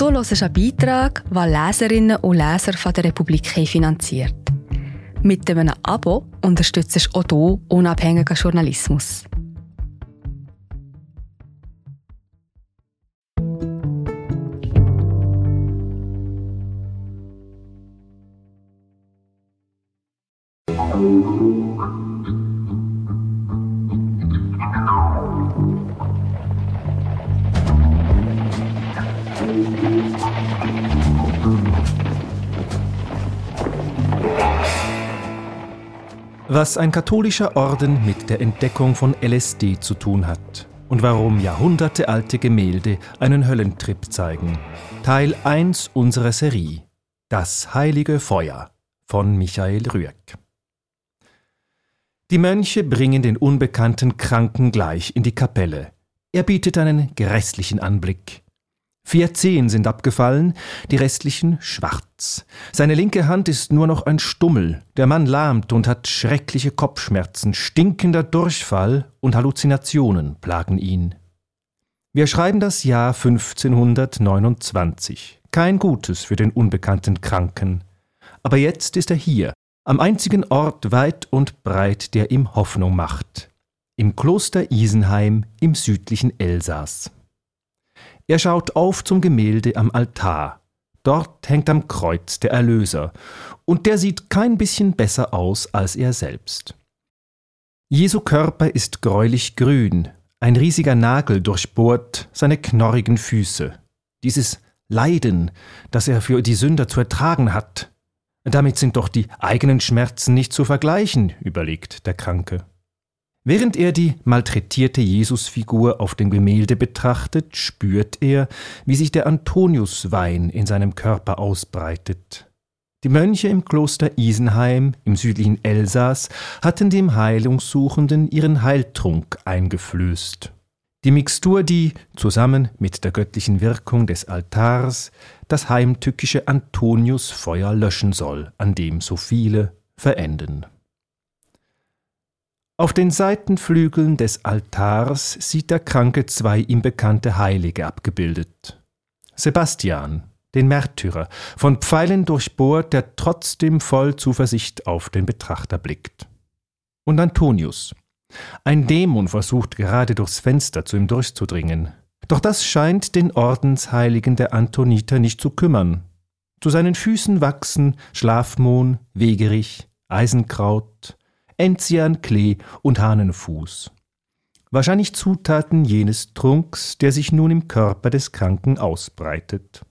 Du hörst einen Beitrag, den Leserinnen und Leser von der Republik finanziert. Mit einem Abo unterstützt du auch du unabhängigen Journalismus. Was ein katholischer Orden mit der Entdeckung von LSD zu tun hat und warum jahrhundertealte Gemälde einen Höllentrip zeigen. Teil 1 unserer Serie Das heilige Feuer von Michael Rüegg. Die Mönche bringen den unbekannten Kranken gleich in die Kapelle. Er bietet einen grässlichen Anblick. Vier Zehen sind abgefallen, die restlichen schwarz. Seine linke Hand ist nur noch ein Stummel. Der Mann lahmt und hat schreckliche Kopfschmerzen, stinkender Durchfall und Halluzinationen plagen ihn. Wir schreiben das Jahr 1529. Kein Gutes für den unbekannten Kranken. Aber jetzt ist er hier, am einzigen Ort weit und breit, der ihm Hoffnung macht. Im Kloster Isenheim im südlichen Elsass. Er schaut auf zum Gemälde am Altar. Dort hängt am Kreuz der Erlöser, und der sieht kein bisschen besser aus als er selbst. Jesu Körper ist gräulich grün, ein riesiger Nagel durchbohrt seine knorrigen Füße. Dieses Leiden, das er für die Sünder zu ertragen hat, damit sind doch die eigenen Schmerzen nicht zu vergleichen, überlegt der Kranke. Während er die malträtierte Jesusfigur auf dem Gemälde betrachtet, spürt er, wie sich der Antoniuswein in seinem Körper ausbreitet. Die Mönche im Kloster Isenheim im südlichen Elsass hatten dem Heilungssuchenden ihren Heiltrunk eingeflößt. Die Mixtur, die, zusammen mit der göttlichen Wirkung des Altars, das heimtückische Antoniusfeuer löschen soll, an dem so viele verenden. Auf den Seitenflügeln des Altars sieht der Kranke zwei ihm bekannte Heilige abgebildet. Sebastian, den Märtyrer, von Pfeilen durchbohrt, der trotzdem voll Zuversicht auf den Betrachter blickt. Und Antonius. Ein Dämon versucht gerade durchs Fenster zu ihm durchzudringen. Doch das scheint den Ordensheiligen der Antoniter nicht zu kümmern. Zu seinen Füßen wachsen Schlafmohn, Wegerich, Eisenkraut, Enzian, Klee und Hahnenfuß. Wahrscheinlich Zutaten jenes Trunks, der sich nun im Körper des Kranken ausbreitet.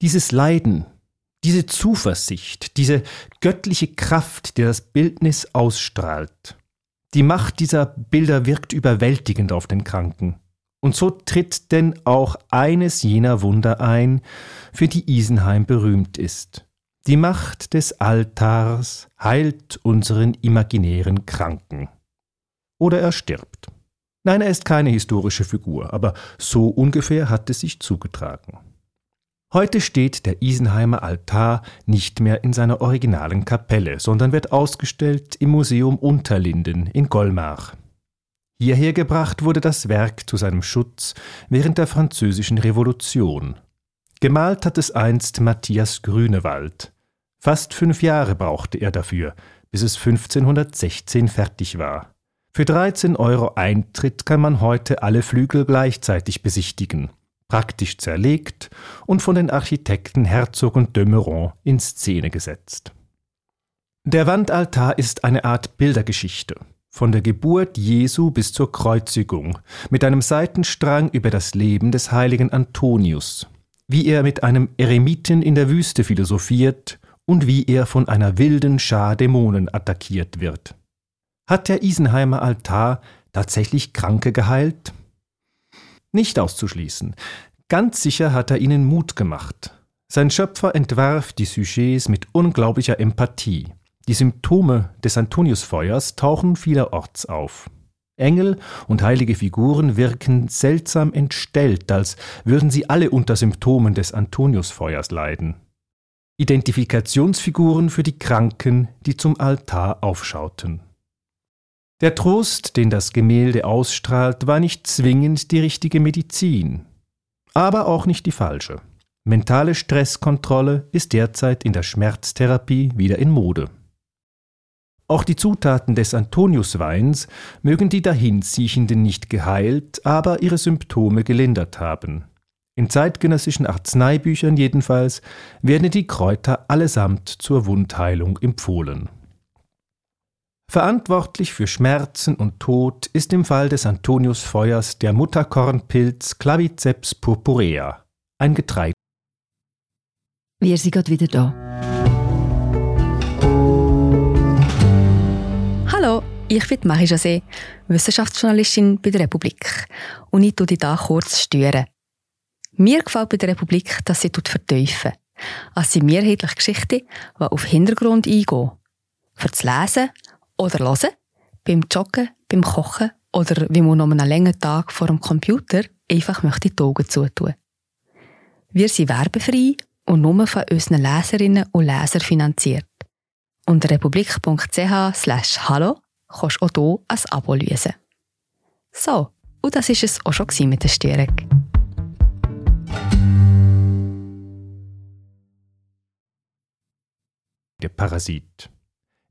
Dieses Leiden, diese Zuversicht, diese göttliche Kraft, die das Bildnis ausstrahlt, die Macht dieser Bilder wirkt überwältigend auf den Kranken. Und so tritt denn auch eines jener Wunder ein, für die Isenheim berühmt ist. Die Macht des Altars heilt unseren imaginären Kranken. Oder er stirbt. Nein, er ist keine historische Figur, aber so ungefähr hat es sich zugetragen. Heute steht der Isenheimer Altar nicht mehr in seiner originalen Kapelle, sondern wird ausgestellt im Museum Unterlinden in Golmar. Hierher gebracht wurde das Werk zu seinem Schutz während der Französischen Revolution. Gemalt hat es einst Matthias Grünewald. Fast fünf Jahre brauchte er dafür, bis es 1516 fertig war. Für 13 Euro Eintritt kann man heute alle Flügel gleichzeitig besichtigen, praktisch zerlegt und von den Architekten Herzog und de Meuron in Szene gesetzt. Der Wandaltar ist eine Art Bildergeschichte, von der Geburt Jesu bis zur Kreuzigung, mit einem Seitenstrang über das Leben des heiligen Antonius, wie er mit einem Eremiten in der Wüste philosophiert und wie er von einer wilden Schar Dämonen attackiert wird. Hat der Isenheimer Altar tatsächlich Kranke geheilt? Nicht auszuschließen. Ganz sicher hat er ihnen Mut gemacht. Sein Schöpfer entwarf die Sujets mit unglaublicher Empathie. Die Symptome des Antoniusfeuers tauchen vielerorts auf. Engel und heilige Figuren wirken seltsam entstellt, als würden sie alle unter Symptomen des Antoniusfeuers leiden. Identifikationsfiguren für die Kranken, die zum Altar aufschauten. Der Trost, den das Gemälde ausstrahlt, war nicht zwingend die richtige Medizin. aber auch nicht die falsche. Mentale Stresskontrolle ist derzeit in der Schmerztherapie wieder in Mode. Auch die Zutaten des Antoniusweins mögen die Dahinziehenden nicht geheilt, aber ihre Symptome gelindert haben. In zeitgenössischen Arzneibüchern jedenfalls werden die Kräuter allesamt zur Wundheilung empfohlen. Verantwortlich für Schmerzen und Tod ist im Fall des Antoniusfeuers der Mutterkornpilz Claviceps purpurea, ein Getreide. Wir sind gerade wieder da. Hallo, ich bin Marie José, Wissenschaftsjournalistin bei der Republik. Und ich tue dich hier kurz stören. Mir gefällt bei der Republik, dass sie vertiefen. Es sind mehrheitliche Geschichten, die auf Hintergrund eingehen. Für das Lesen oder Hören, beim Joggen, beim Kochen oder wie man noch einen langen Tag vor dem Computer einfach möchte die Augen zutun. Wir sind werbefrei und nur von unseren Leserinnen und Lesern finanziert. Unter republik.ch slash hallo kannst du auch hier ein Abo lösen. So, und das war es auch schon mit der Störung. Der Parasit.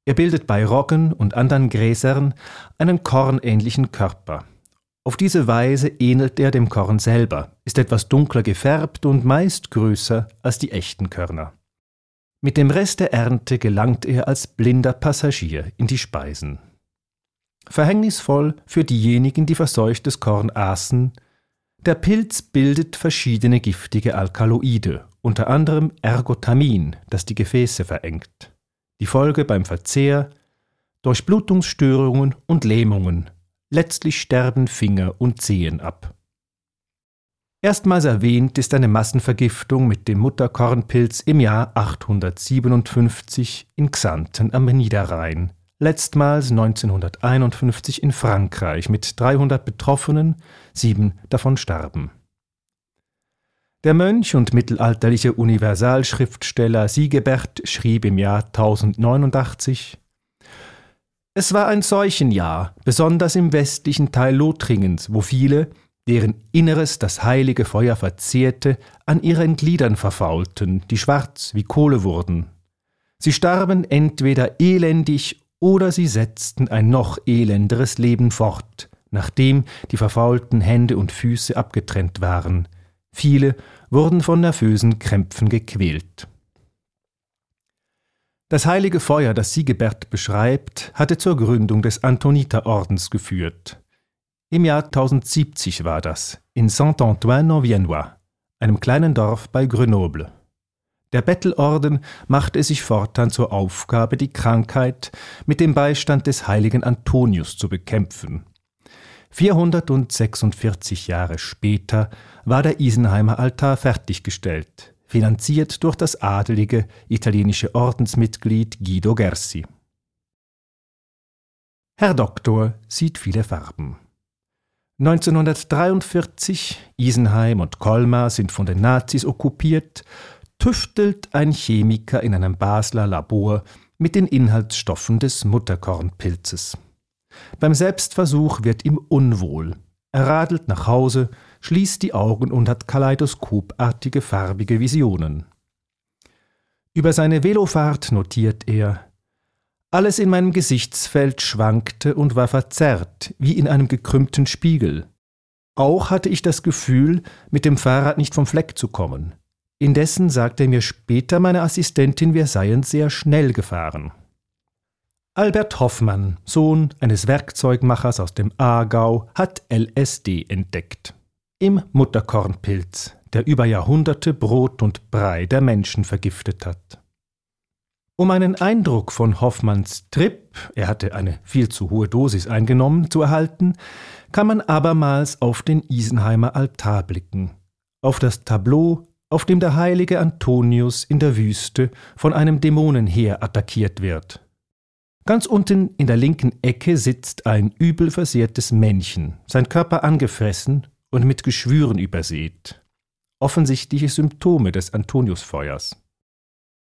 Er bildet bei Roggen und anderen Gräsern einen kornähnlichen Körper. Auf diese Weise ähnelt er dem Korn selber, ist etwas dunkler gefärbt und meist größer als die echten Körner. Mit dem Rest der Ernte gelangt er als blinder Passagier in die Speisen. Verhängnisvoll für diejenigen, die verseuchtes Korn aßen, der Pilz bildet verschiedene giftige Alkaloide, unter anderem Ergotamin, das die Gefäße verengt. Die Folge beim Verzehr Durchblutungsstörungen und Lähmungen. Letztlich sterben Finger und Zehen ab. Erstmals erwähnt ist eine Massenvergiftung mit dem Mutterkornpilz im Jahr 857 in Xanten am Niederrhein, letztmals 1951 in Frankreich mit 300 Betroffenen, sieben davon starben. Der Mönch und mittelalterliche Universalschriftsteller Siegebert schrieb im Jahr 1089 Es war ein Seuchenjahr, besonders im westlichen Teil Lothringens, wo viele, deren Inneres das heilige Feuer verzehrte, an ihren Gliedern verfaulten, die schwarz wie Kohle wurden. Sie starben entweder elendig oder sie setzten ein noch elenderes Leben fort, nachdem die verfaulten Hände und Füße abgetrennt waren. Viele wurden von nervösen Krämpfen gequält. Das heilige Feuer, das Sigebert beschreibt, hatte zur Gründung des Antoniterordens geführt. Im Jahr 1070 war das, in Saint-Antoine-en-Viennois, einem kleinen Dorf bei Grenoble. Der Bettelorden machte es sich fortan zur Aufgabe, die Krankheit mit dem Beistand des heiligen Antonius zu bekämpfen. 446 Jahre später war der Isenheimer Altar fertiggestellt, finanziert durch das adelige italienische Ordensmitglied Guido Gersi. Herr Doktor sieht viele Farben. 1943, Isenheim und Colmar sind von den Nazis okkupiert, tüftelt ein Chemiker in einem Basler Labor mit den Inhaltsstoffen des Mutterkornpilzes. Beim Selbstversuch wird ihm unwohl. Er radelt nach Hause, schließt die Augen und hat kaleidoskopartige farbige Visionen. Über seine Velofahrt notiert er alles in meinem Gesichtsfeld schwankte und war verzerrt, wie in einem gekrümmten Spiegel. Auch hatte ich das Gefühl, mit dem Fahrrad nicht vom Fleck zu kommen. Indessen sagte mir später meine Assistentin, wir seien sehr schnell gefahren. Albert Hoffmann, Sohn eines Werkzeugmachers aus dem Aargau, hat LSD entdeckt. Im Mutterkornpilz, der über Jahrhunderte Brot und Brei der Menschen vergiftet hat. Um einen Eindruck von Hoffmanns Trip, er hatte eine viel zu hohe Dosis eingenommen, zu erhalten, kann man abermals auf den Isenheimer Altar blicken, auf das Tableau, auf dem der heilige Antonius in der Wüste von einem Dämonenheer attackiert wird. Ganz unten in der linken Ecke sitzt ein übel versehrtes Männchen, sein Körper angefressen und mit Geschwüren übersät. Offensichtliche Symptome des Antoniusfeuers.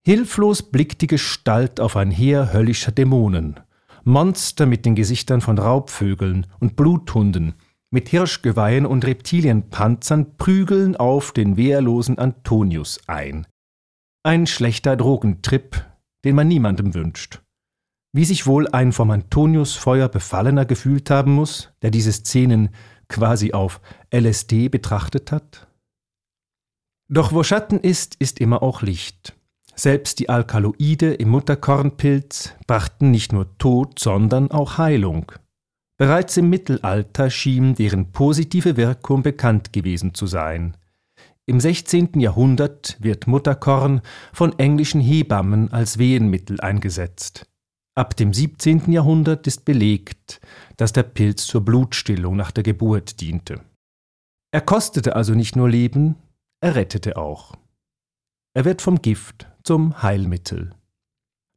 Hilflos blickt die Gestalt auf ein Heer höllischer Dämonen, Monster mit den Gesichtern von Raubvögeln und Bluthunden, mit Hirschgeweihen und Reptilienpanzern prügeln auf den wehrlosen Antonius ein. Ein schlechter Drogentrip, den man niemandem wünscht. Wie sich wohl ein vom Antonius-Feuer Befallener gefühlt haben muss, der diese Szenen quasi auf LSD betrachtet hat? Doch wo Schatten ist, ist immer auch Licht. Selbst die Alkaloide im Mutterkornpilz brachten nicht nur Tod, sondern auch Heilung. Bereits im Mittelalter schien deren positive Wirkung bekannt gewesen zu sein. Im 16. Jahrhundert wird Mutterkorn von englischen Hebammen als Wehenmittel eingesetzt. Ab dem 17. Jahrhundert ist belegt, dass der Pilz zur Blutstillung nach der Geburt diente. Er kostete also nicht nur Leben, er rettete auch. Er wird vom Gift zum Heilmittel.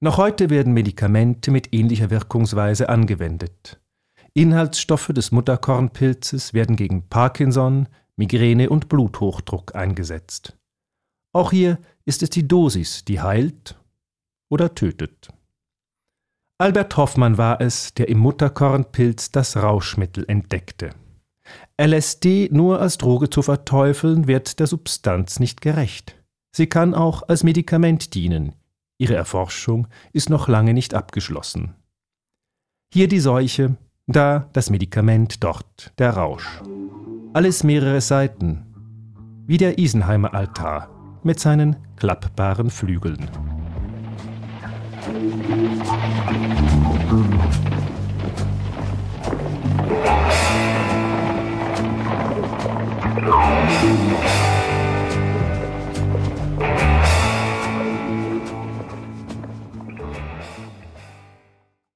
Noch heute werden Medikamente mit ähnlicher Wirkungsweise angewendet. Inhaltsstoffe des Mutterkornpilzes werden gegen Parkinson, Migräne und Bluthochdruck eingesetzt. Auch hier ist es die Dosis, die heilt oder tötet. Albert Hoffmann war es, der im Mutterkornpilz das Rauschmittel entdeckte. LSD nur als Droge zu verteufeln, wird der Substanz nicht gerecht. Sie kann auch als Medikament dienen. Ihre Erforschung ist noch lange nicht abgeschlossen. Hier die Seuche, da das Medikament, dort der Rausch. Alles mehrere Seiten, wie der Isenheimer Altar mit seinen klappbaren Flügeln. Thank you.